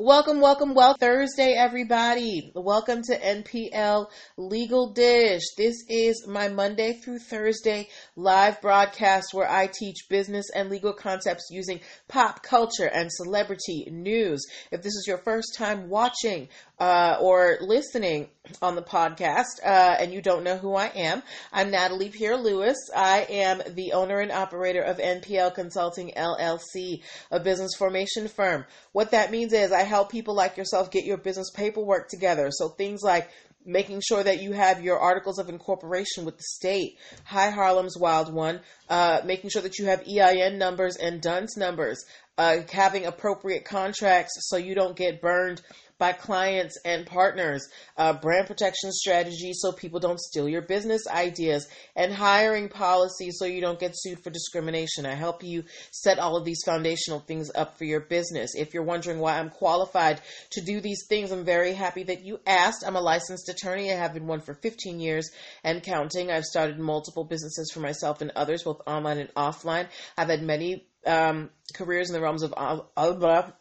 Welcome, welcome, well Thursday, everybody. Welcome to NPL Legal Dish. This is my Monday through Thursday live broadcast where I teach business and legal concepts using pop culture and celebrity news. If this is your first time watching uh, or listening on the podcast uh, and you don't know who I am, I'm Natalie Pierre Lewis. I am the owner and operator of NPL Consulting LLC, a business formation firm. What that means is I help people like yourself get your business paperwork together. So things like making sure that you have your articles of incorporation with the state. Hi, Harlem's Wild One. Uh, making sure that you have EIN numbers and DUNS numbers. Uh, having appropriate contracts so you don't get burned by clients and partners, uh, brand protection strategies so people don't steal your business ideas, and hiring policies so you don't get sued for discrimination. I help you set all of these foundational things up for your business. If you're wondering why I'm qualified to do these things, I'm very happy that you asked. I'm a licensed attorney. I have been one for 15 years and counting. I've started multiple businesses for myself and others, both online and offline. I've had many um, careers in the realms of uh,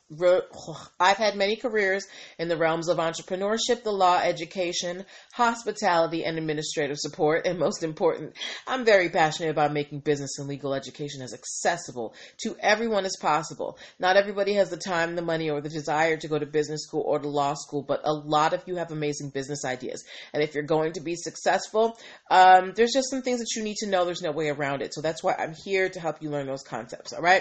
I've had many careers in the realms of entrepreneurship, the law, education, hospitality, and administrative support. And most important, I'm very passionate about making business and legal education as accessible to everyone as possible. Not everybody has the time, the money, or the desire to go to business school or to law school, but a lot of you have amazing business ideas. And if you're going to be successful, um, there's just some things that you need to know. There's no way around it. So that's why I'm here to help you learn those concepts. All right.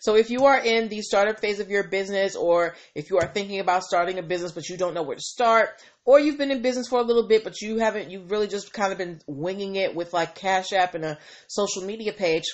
So if you are in the startup phase of your business, or if you are thinking about starting a business but you don't know where to start, or you've been in business for a little bit but you haven't, you've really just kind of been winging it with like Cash App and a social media page,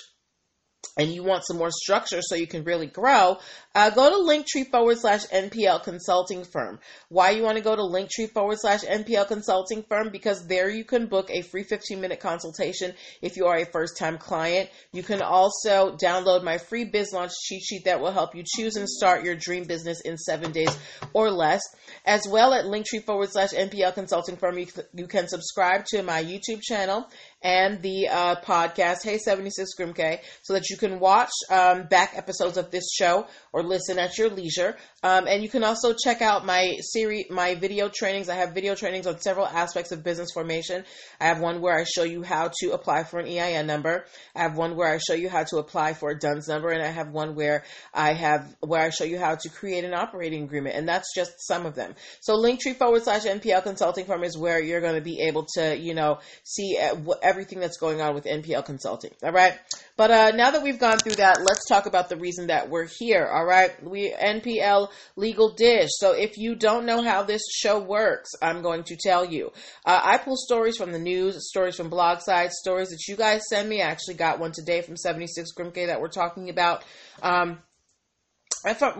and you want some more structure so you can really grow, uh, go to Linktree forward slash NPL consulting firm. Why you want to go to Linktree forward slash NPL consulting firm? Because there you can book a free 15 minute consultation if you are a first time client. You can also download my free biz launch cheat sheet that will help you choose and start your dream business in seven days or less. As well at Linktree forward slash NPL consulting firm, you, you can subscribe to my YouTube channel and the uh, podcast, Hey 76 Grimke, so that you can watch um, back episodes of this show or listen at your leisure. Um, and you can also check out my series, my video trainings. I have video trainings on several aspects of business formation. I have one where I show you how to apply for an EIN number. I have one where I show you how to apply for a DUNS number, and I have one where I have where I show you how to create an operating agreement. And that's just some of them. So Linktree forward slash NPL consulting firm is where you're going to be able to, you know, see uh, everything that's going on with NPL consulting. All right. But uh, now that we've gone through that, let's talk about the reason that we're here. All right, we NPL Legal Dish. So if you don't know how this show works, I'm going to tell you. Uh, I pull stories from the news, stories from blog sites, stories that you guys send me. I actually got one today from 76 Grimke that we're talking about. Um,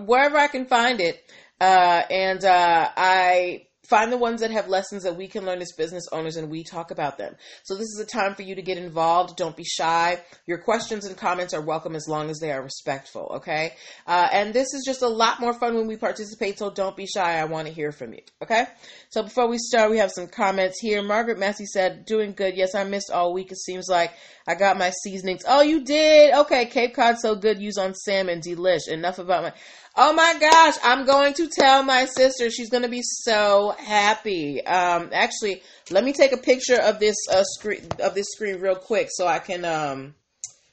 wherever I can find it, uh, and uh, I Find the ones that have lessons that we can learn as business owners and we talk about them. So this is a time for you to get involved. Don't be shy. Your questions and comments are welcome as long as they are respectful. Okay. Uh, and this is just a lot more fun when we participate. So don't be shy. I want to hear from you. Okay. So before we start, we have some comments here. Margaret Massey said, doing good. Yes, I missed all week. It seems like I got my seasonings. Oh, you did? Okay. Cape Cod so good. Use on salmon. Delish. Enough about my, Oh my gosh, I'm going to tell my sister. She's going to be so happy. Um, actually, let me take a picture of this uh, screen of this screen real quick so I can um,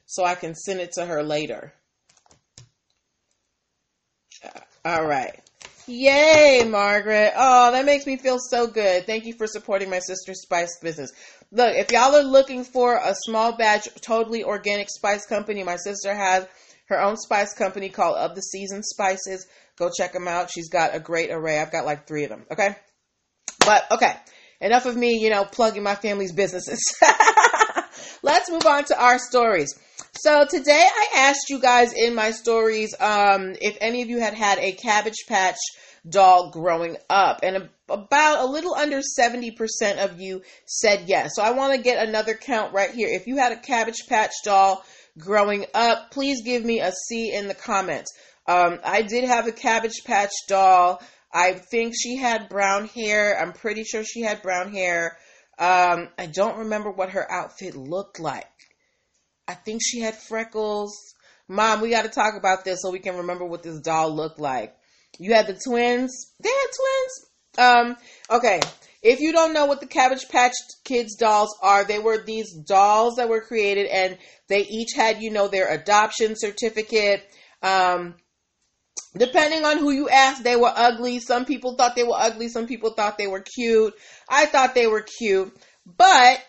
so I can send it to her later. All right. Yay, Margaret. Oh, that makes me feel so good. Thank you for supporting my sister's spice business. Look, if y'all are looking for a small batch, totally organic spice company, my sister has her own spice company called Of the Season Spices. Go check them out. She's got a great array. I've got like three of them. Okay. But okay. Enough of me, you know, plugging my family's businesses. Let's move on to our stories. So today I asked you guys in my stories um, if any of you had had a Cabbage Patch doll growing up, and about a little under 70% of you said yes. So I want to get another count right here. If you had a Cabbage Patch doll growing up, please give me a C in the comments. Um, I did have a Cabbage Patch doll. I think she had brown hair. I'm pretty sure she had brown hair. Um, I don't remember what her outfit looked like. I think she had freckles. Mom, we got to talk about this so we can remember what this doll looked like. You had the twins. They had twins. Um, okay. If you don't know what the Cabbage Patch Kids dolls are, they were these dolls that were created and they each had, you know, their adoption certificate. Um, depending on who you ask, they were ugly. Some people thought they were ugly. Some people thought they were cute. I thought they were cute. But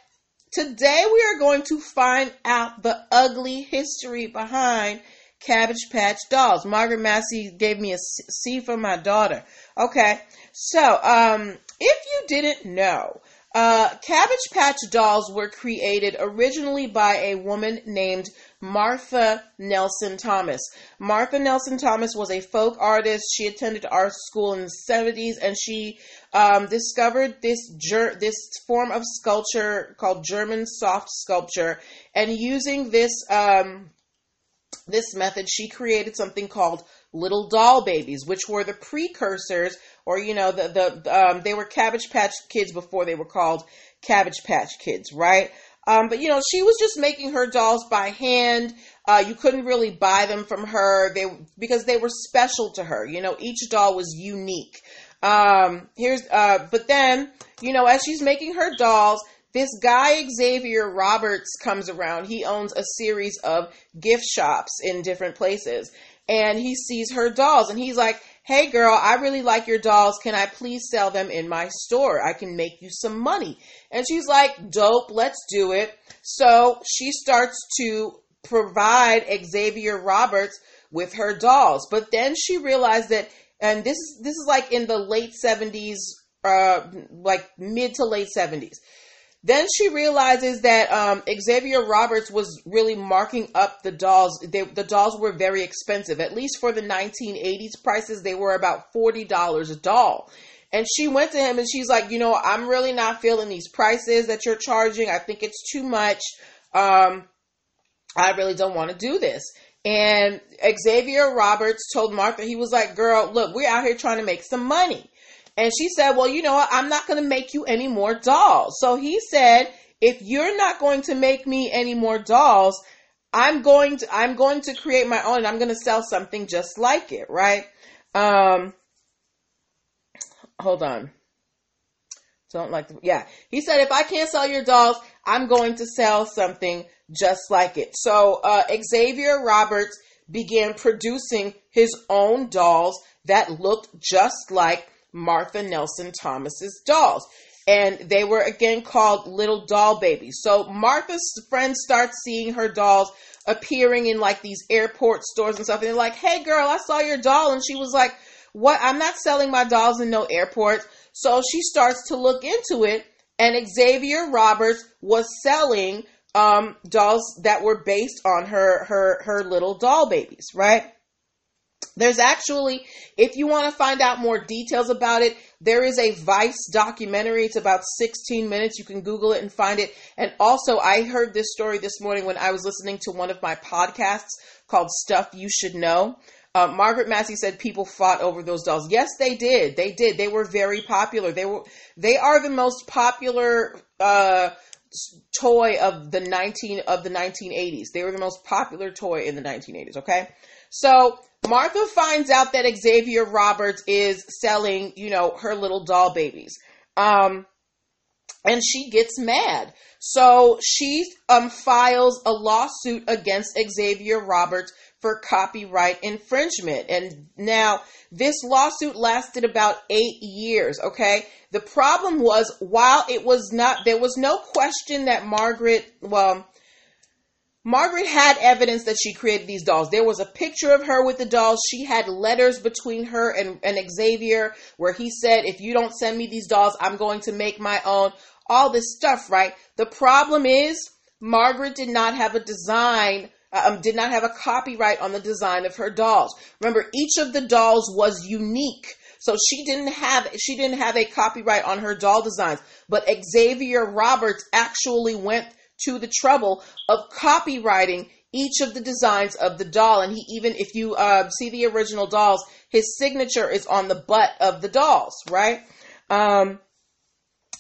today we are going to find out the ugly history behind Cabbage Patch dolls. Margaret Massey gave me a C for my daughter. Okay. So, um, if you didn't know, uh, Cabbage Patch dolls were created originally by a woman named Martha Nelson Thomas. Martha Nelson Thomas was a folk artist. She attended art school in the 70s and she um, discovered this ger- this form of sculpture called German soft sculpture. And using this um, this method, she created something called little doll babies, which were the precursors, or you know, the the um, they were Cabbage Patch Kids before they were called Cabbage Patch Kids, right? Um, but you know, she was just making her dolls by hand. Uh, you couldn't really buy them from her they because they were special to her. You know, each doll was unique. Um, here's uh, but then you know, as she's making her dolls, this guy Xavier Roberts comes around. He owns a series of gift shops in different places, and he sees her dolls, and he's like, "Hey, girl, I really like your dolls. Can I please sell them in my store? I can make you some money." And she's like, "Dope, let's do it." So she starts to provide Xavier Roberts with her dolls, but then she realized that, and this is this is like in the late seventies, uh, like mid to late seventies then she realizes that um, Xavier Roberts was really marking up the dolls. They, the dolls were very expensive, at least for the 1980s prices. They were about forty dollars a doll. And she went to him and she's like, you know, I'm really not feeling these prices that you're charging. I think it's too much. Um, I really don't want to do this. And Xavier Roberts told Martha, he was like, girl, look, we're out here trying to make some money. And she said, Well, you know what? I'm not going to make you any more dolls. So he said, If you're not going to make me any more dolls, I'm going to I'm going to create my own and I'm going to sell something just like it, right? Um hold on. Don't like the, yeah. He said if I can't sell your dolls, I'm going to sell something just like it. So uh, Xavier Roberts began producing his own dolls that looked just like Martha Nelson Thomas's dolls. And they were again called little doll babies. So Martha's friends start seeing her dolls appearing in like these airport stores and stuff. And they're like, hey girl, I saw your doll. And she was like, what? I'm not selling my dolls in no airports. So she starts to look into it. And Xavier Roberts was selling um, dolls that were based on her her her little doll babies, right? There's actually, if you want to find out more details about it, there is a Vice documentary. It's about 16 minutes. You can Google it and find it. And also, I heard this story this morning when I was listening to one of my podcasts called Stuff You Should Know. Uh, Margaret Massey said people fought over those dolls. Yes, they did. They did. They were very popular. They were. They are the most popular uh, toy of the 19 of the 1980s. They were the most popular toy in the 1980s. Okay, so Martha finds out that Xavier Roberts is selling, you know, her little doll babies. Um, and she gets mad. So she um, files a lawsuit against Xavier Roberts for copyright infringement. And now this lawsuit lasted about eight years. Okay. The problem was while it was not, there was no question that Margaret, well, Margaret had evidence that she created these dolls. There was a picture of her with the dolls. She had letters between her and, and Xavier where he said, if you don't send me these dolls, I'm going to make my own. All this stuff, right? The problem is Margaret did not have a design, uh, um, did not have a copyright on the design of her dolls. Remember, each of the dolls was unique. So she didn't have she didn't have a copyright on her doll designs, but Xavier Roberts actually went to the trouble of copywriting each of the designs of the doll. And he even, if you uh, see the original dolls, his signature is on the butt of the dolls, right? Um,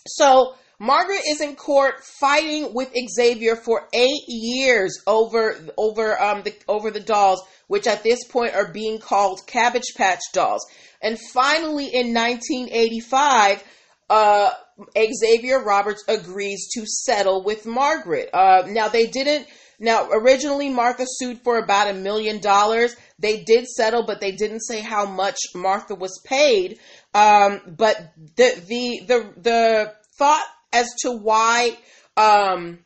so Margaret is in court fighting with Xavier for eight years over over um the over the dolls, which at this point are being called Cabbage Patch dolls. And finally, in 1985, uh, Xavier Roberts agrees to settle with Margaret. Uh, now they didn't. Now originally Martha sued for about a million dollars. They did settle, but they didn't say how much Martha was paid. Um, but the the the the thought as to why um,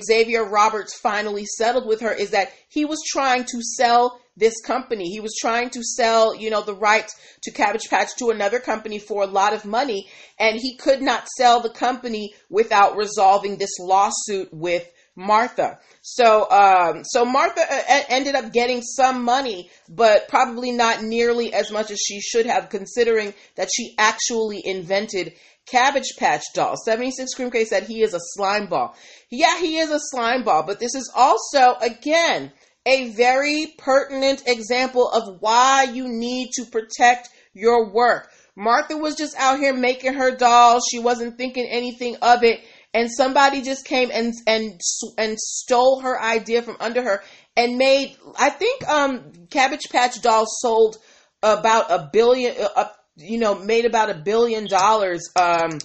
Xavier Roberts finally settled with her is that he was trying to sell this company. He was trying to sell, you know, the rights to Cabbage Patch to another company for a lot of money, and he could not sell the company without resolving this lawsuit with Martha. So, um, so Martha uh, ended up getting some money, but probably not nearly as much as she should have, considering that she actually invented Cabbage Patch Doll. 76 Grimke said he is a slime ball. Yeah, he is a slime ball, but this is also, again, a very pertinent example of why you need to protect your work. Martha was just out here making her dolls. She wasn't thinking anything of it. And somebody just came and and and stole her idea from under her and made. I think um, Cabbage Patch dolls sold about a billion. Uh, you know, made about a billion dollars um,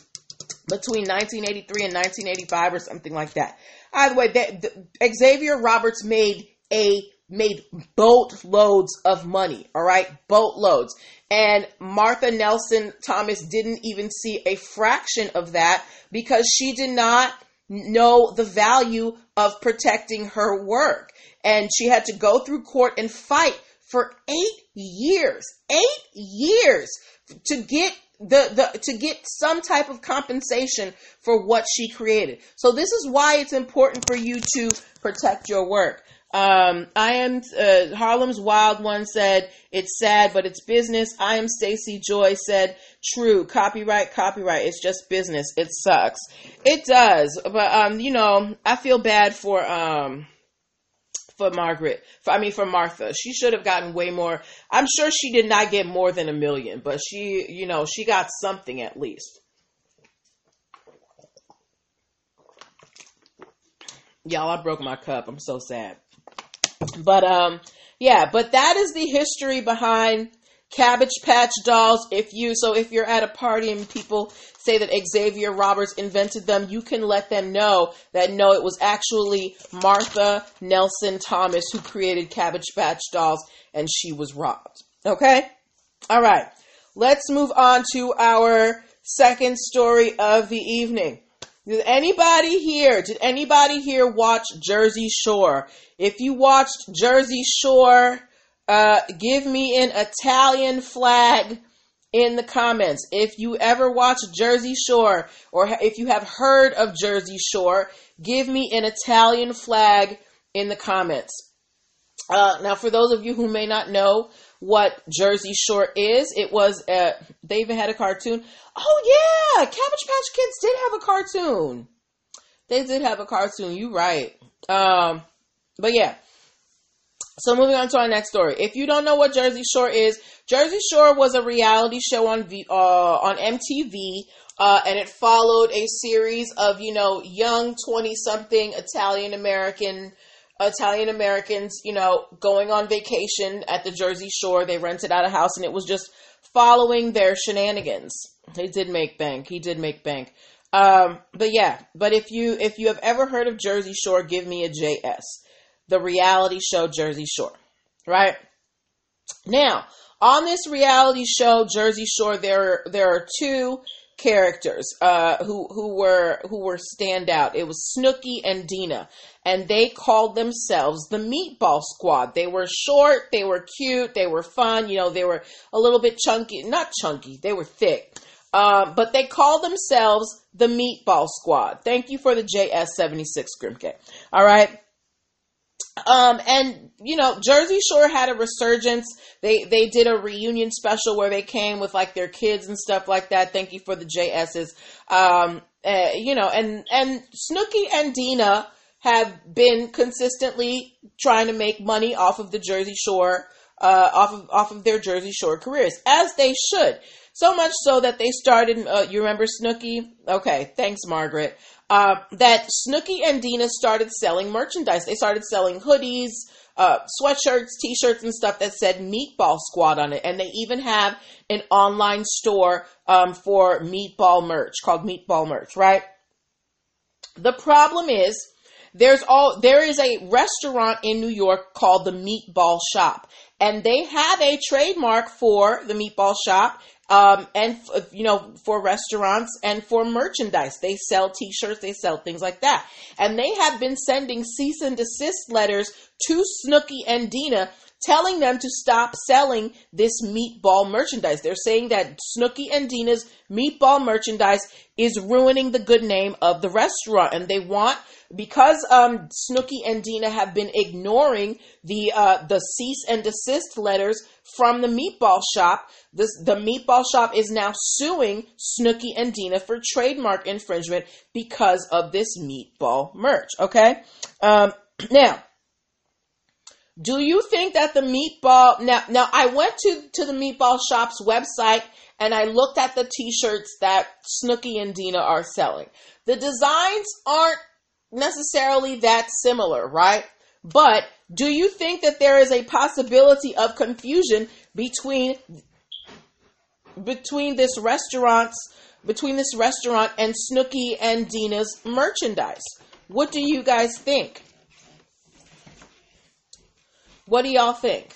between 1983 and 1985 or something like that. Either way, that, the, Xavier Roberts made a made boatloads of money. All right, boatloads. And Martha Nelson Thomas didn't even see a fraction of that because she did not know the value of protecting her work. And she had to go through court and fight for eight years, eight years to get the, the to get some type of compensation for what she created. So this is why it's important for you to protect your work. Um, I am uh, Harlem's Wild One said it's sad, but it's business. I am Stacy Joy said true. Copyright, copyright. It's just business. It sucks. It does, but um, you know, I feel bad for um for Margaret. For, I mean, for Martha. She should have gotten way more. I'm sure she did not get more than a million, but she, you know, she got something at least. Y'all, I broke my cup. I'm so sad. But um, yeah, but that is the history behind Cabbage Patch dolls. If you so if you're at a party and people say that Xavier Roberts invented them, you can let them know that no, it was actually Martha Nelson Thomas who created Cabbage Patch dolls and she was robbed. Okay? All right. Let's move on to our second story of the evening. Did anybody here, did anybody here watch Jersey Shore? If you watched Jersey Shore, uh, give me an Italian flag in the comments. If you ever watch Jersey Shore or if you have heard of Jersey Shore, give me an Italian flag in the comments. Uh, now, for those of you who may not know what Jersey Shore is, it was, uh, they even had a cartoon. Oh, yeah, Cabbage Patch Kids did have a cartoon. They did have a cartoon, you right. Um, but yeah, so moving on to our next story. If you don't know what Jersey Shore is, Jersey Shore was a reality show on v, uh, on MTV, uh, and it followed a series of you know young twenty something Italian American Italian Americans, you know, going on vacation at the Jersey Shore. They rented out a house, and it was just following their shenanigans. He did make bank. He did make bank. Um, but yeah, but if you if you have ever heard of Jersey Shore, give me a JS the reality show Jersey Shore, right? Now, on this reality show Jersey Shore, there there are two characters uh, who who were who were standout. It was Snooki and Deena, and they called themselves the Meatball Squad. They were short, they were cute, they were fun. You know, they were a little bit chunky, not chunky, they were thick. Uh, but they called themselves the Meatball Squad. Thank you for the JS76 Grimke. All right. Um, and you know, Jersey Shore had a resurgence. They they did a reunion special where they came with like their kids and stuff like that. Thank you for the JSs. Um, uh, you know, and and Snooki and Deena have been consistently trying to make money off of the Jersey Shore uh, off of off of their Jersey Shore careers, as they should. So much so that they started. Uh, you remember Snooki? Okay, thanks, Margaret. Uh, that Snooki and Deena started selling merchandise. They started selling hoodies, uh, sweatshirts, t-shirts, and stuff that said Meatball Squad on it, and they even have an online store um, for meatball merch called Meatball Merch. Right. The problem is there's all there is a restaurant in New York called the Meatball Shop, and they have a trademark for the Meatball Shop. Um, and you know, for restaurants and for merchandise, they sell T-shirts, they sell things like that, and they have been sending cease and desist letters to Snooki and Deena telling them to stop selling this meatball merchandise. They're saying that Snooki and Deena's meatball merchandise is ruining the good name of the restaurant, and they want because um, Snooki and Deena have been ignoring the uh, the cease and desist letters from the meatball shop. This the meatball shop is now suing Snooki and Deena for trademark infringement because of this meatball merch. Okay, um, now do you think that the meatball now now I went to to the meatball shop's website and I looked at the t-shirts that Snooki and Deena are selling. The designs aren't necessarily that similar, right? But do you think that there is a possibility of confusion between between this restaurant's between this restaurant and Snooki and Deena's merchandise? What do you guys think? What do y'all think?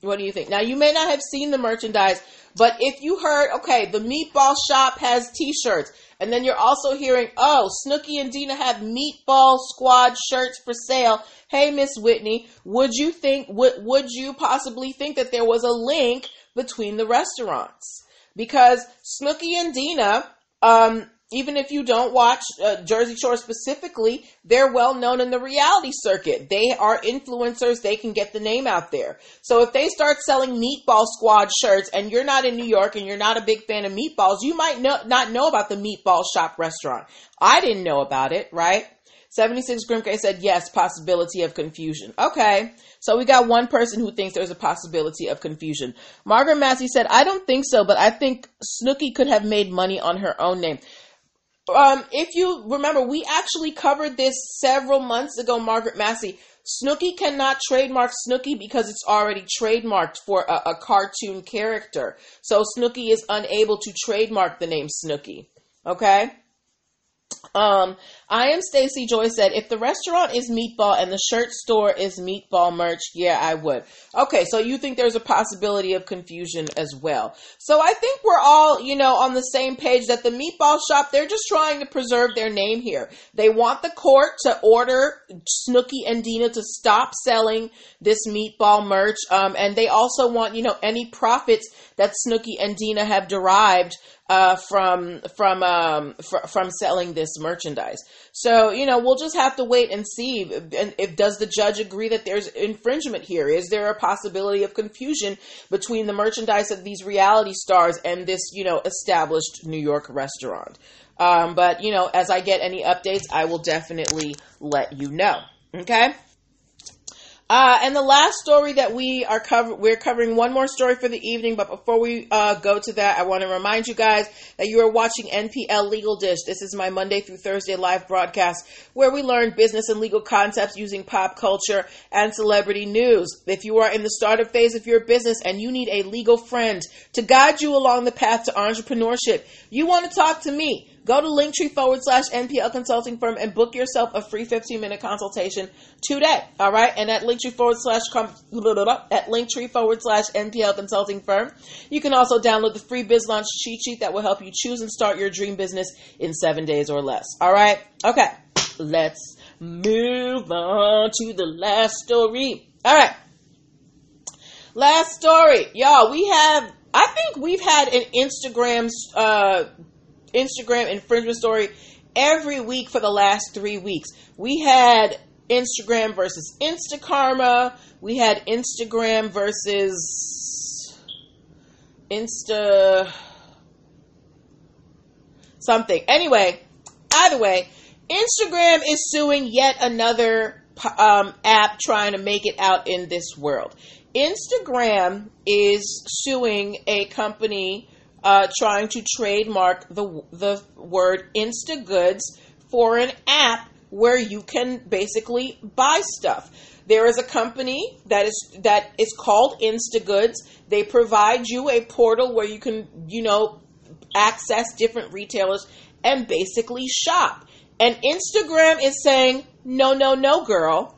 What do you think? Now, you may not have seen the merchandise, but if you heard, okay, the meatball shop has t shirts, and then you're also hearing, oh, Snooki and Deena have meatball squad shirts for sale. Hey, Miss Whitney, would you think, would, would you possibly think that there was a link between the restaurants? Because Snooki and Deena, um, even if you don't watch uh, Jersey Shore specifically, they're well known in the reality circuit. They are influencers. They can get the name out there. So if they start selling Meatball Squad shirts and you're not in New York and you're not a big fan of meatballs, you might know, not know about the Meatball Shop restaurant. I didn't know about it, right? 76 Grimke said, yes, possibility of confusion. Okay. So we got one person who thinks there's a possibility of confusion. Margaret Massey said, I don't think so, but I think Snooki could have made money on her own name. Um, if you remember, we actually covered this several months ago, Margaret Massey. Snooki cannot trademark Snooki because it's already trademarked for a, a cartoon character. So Snooki is unable to trademark the name Snooki. Okay? Um, I am Stacy Joy said, if the restaurant is meatball and the shirt store is meatball merch, yeah, I would. Okay, so you think there's a possibility of confusion as well. So I think we're all, you know, on the same page that the meatball shop, they're just trying to preserve their name here. They want the court to order Snooki and Deena to stop selling this meatball merch. Um, and they also want, you know, any profits that Snooki and Deena have derived uh, from from um, fr- from selling this merchandise. So you know we'll just have to wait and see. If, if does the judge agree that there's infringement here? Is there a possibility of confusion between the merchandise of these reality stars and this you know established New York restaurant? Um, but you know, as I get any updates, I will definitely let you know. Okay. Uh, and the last story that we are cover we're covering one more story for the evening, but before we uh, go to that, I want to remind you guys that you are watching NPL Legal Dish. This is my Monday through Thursday live broadcast where we learn business and legal concepts using pop culture and celebrity news. If you are in the startup phase of your business and you need a legal friend to guide you along the path to entrepreneurship, you want to talk to me. Go to linktree forward slash NPL consulting firm and book yourself a free 15 minute consultation today. All right. And at linktree forward slash at linktree forward slash NPL consulting firm, you can also download the free biz launch cheat sheet that will help you choose and start your dream business in seven days or less. All right. Okay. Let's move on to the last story. All right. Last story. Y'all, we have, I think we've had an Instagram, uh, Instagram infringement story every week for the last three weeks. We had Instagram versus Instakarma. We had Instagram versus Insta something. Anyway, either way, Instagram is suing yet another um, app trying to make it out in this world. Instagram is suing a company uh, trying to trademark the the word Insta Goods for an app where you can basically buy stuff. There is a company that is that is called Instagoods. They provide you a portal where you can, you know, access different retailers and basically shop. And Instagram is saying, "No, no, no, girl.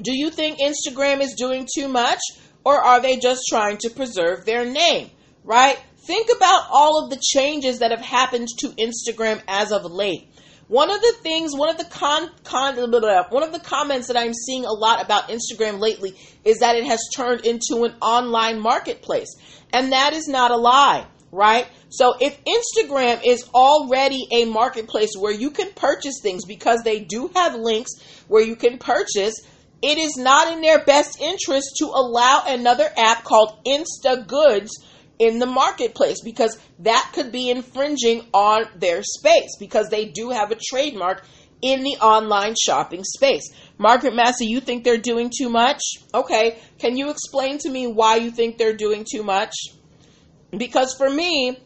Do you think Instagram is doing too much or are they just trying to preserve their name?" Right? Think about all of the changes that have happened to Instagram as of late. One of the things, one of the con, con blah, blah, blah, one of the comments that I'm seeing a lot about Instagram lately is that it has turned into an online marketplace. And that is not a lie, right? So if Instagram is already a marketplace where you can purchase things because they do have links where you can purchase, it is not in their best interest to allow another app called Insta Goods in the marketplace because that could be infringing on their space because they do have a trademark in the online shopping space. Margaret Massey, you think they're doing too much? Okay, can you explain to me why you think they're doing too much? Because for me,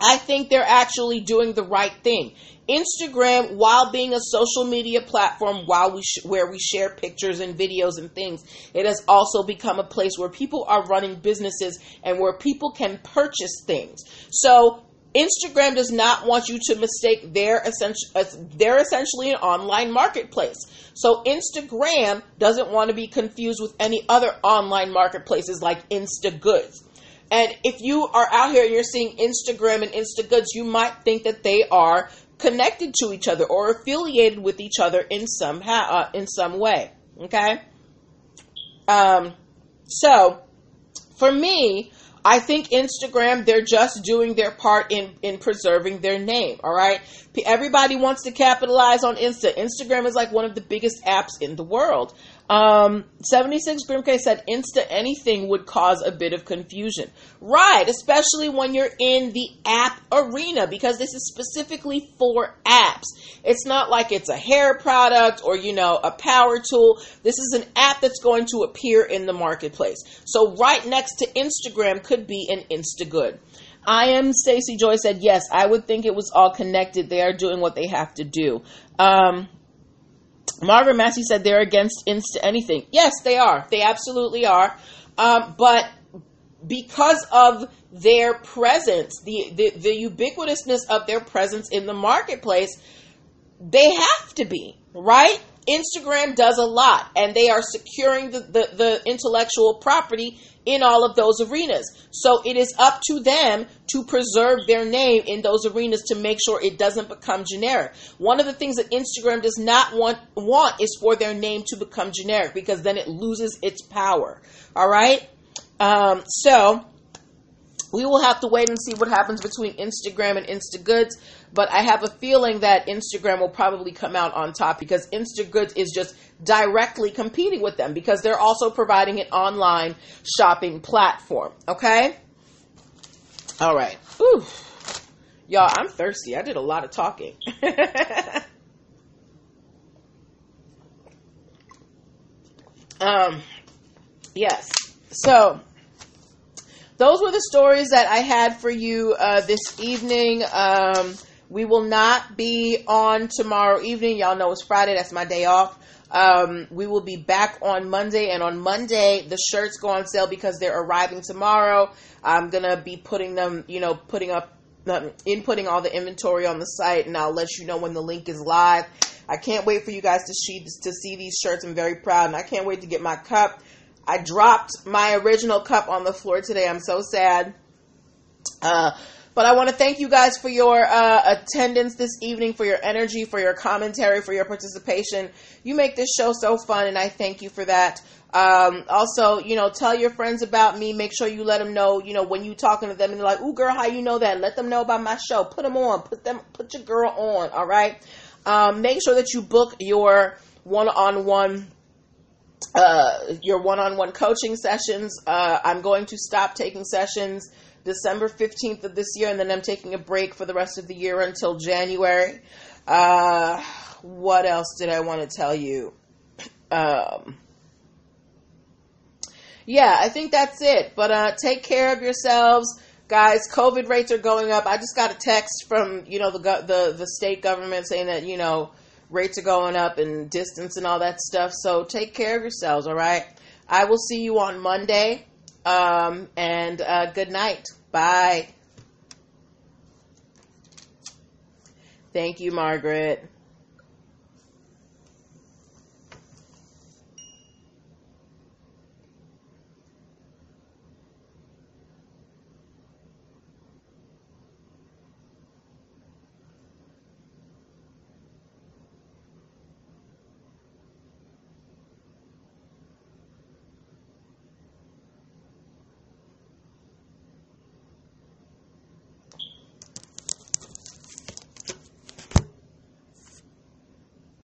I think they're actually doing the right thing. Instagram, while being a social media platform, while we sh- where we share pictures and videos and things, it has also become a place where people are running businesses and where people can purchase things. So Instagram does not want you to mistake their essential. Uh, they're essentially an online marketplace. So Instagram doesn't want to be confused with any other online marketplaces like Insta Goods. And if you are out here and you're seeing Instagram and Insta Goods, you might think that they are connected to each other or affiliated with each other in some uh, in some way. Okay. Um, so for me, I think Instagram, they're just doing their part in, in preserving their name. All right. Everybody wants to capitalize on Insta. Instagram is like one of the biggest apps in the world. Um, 76 Grimke said Insta anything would cause a bit of confusion. Right, especially when you're in the app arena because this is specifically for apps. It's not like it's a hair product or, you know, a power tool. This is an app that's going to appear in the marketplace. So right next to Instagram could be an Insta good. I am Stacy Joy said, yes, I would think it was all connected. They are doing what they have to do. Um, Margaret Massey said they're against insta anything. Yes, they are. They absolutely are. Um, but because of their presence, the, the, the ubiquitousness of their presence in the marketplace, they have to be, right? Instagram does a lot and they are securing the, the, the, intellectual property in all of those arenas. So it is up to them to preserve their name in those arenas to make sure it doesn't become generic. One of the things that Instagram does not want want is for their name to become generic because then it loses its power. All right? Um, so we will have to wait and see what happens between Instagram and Instagoods, but I have a feeling that Instagram will probably come out on top because Instagoods is just directly competing with them because they're also providing an online shopping platform. Okay? All right. Ooh. Y'all, I'm thirsty. I did a lot of talking. um, yes. So, those were the stories that I had for you uh, this evening. Um, we will not be on tomorrow evening. Y'all know it's Friday. That's my day off. Um, we will be back on Monday, and on Monday the shirts go on sale because they're arriving tomorrow. I'm gonna be putting them, you know, putting up, um, inputting all the inventory on the site, and I'll let you know when the link is live. I can't wait for you guys to see to see these shirts. I'm very proud, and I can't wait to get my cup. I dropped my original cup on the floor today. I'm so sad. Uh, but I want to thank you guys for your uh, attendance this evening, for your energy, for your commentary, for your participation. You make this show so fun, and I thank you for that. Um, also, you know, tell your friends about me. Make sure you let them know, you know, when you talking to them and they're like, "Ooh, girl, how you know that?" Let them know about my show. Put them on. Put them. Put your girl on. All right. Um, make sure that you book your one-on-one uh, your one-on-one coaching sessions. Uh, I'm going to stop taking sessions December 15th of this year, and then I'm taking a break for the rest of the year until January. Uh, what else did I want to tell you? um, yeah, I think that's it. But uh, take care of yourselves, guys. COVID rates are going up. I just got a text from you know the the the state government saying that you know rates are going up and distance and all that stuff. So take care of yourselves. All right. I will see you on Monday. Um, and uh, good night. Bye. Thank you, Margaret.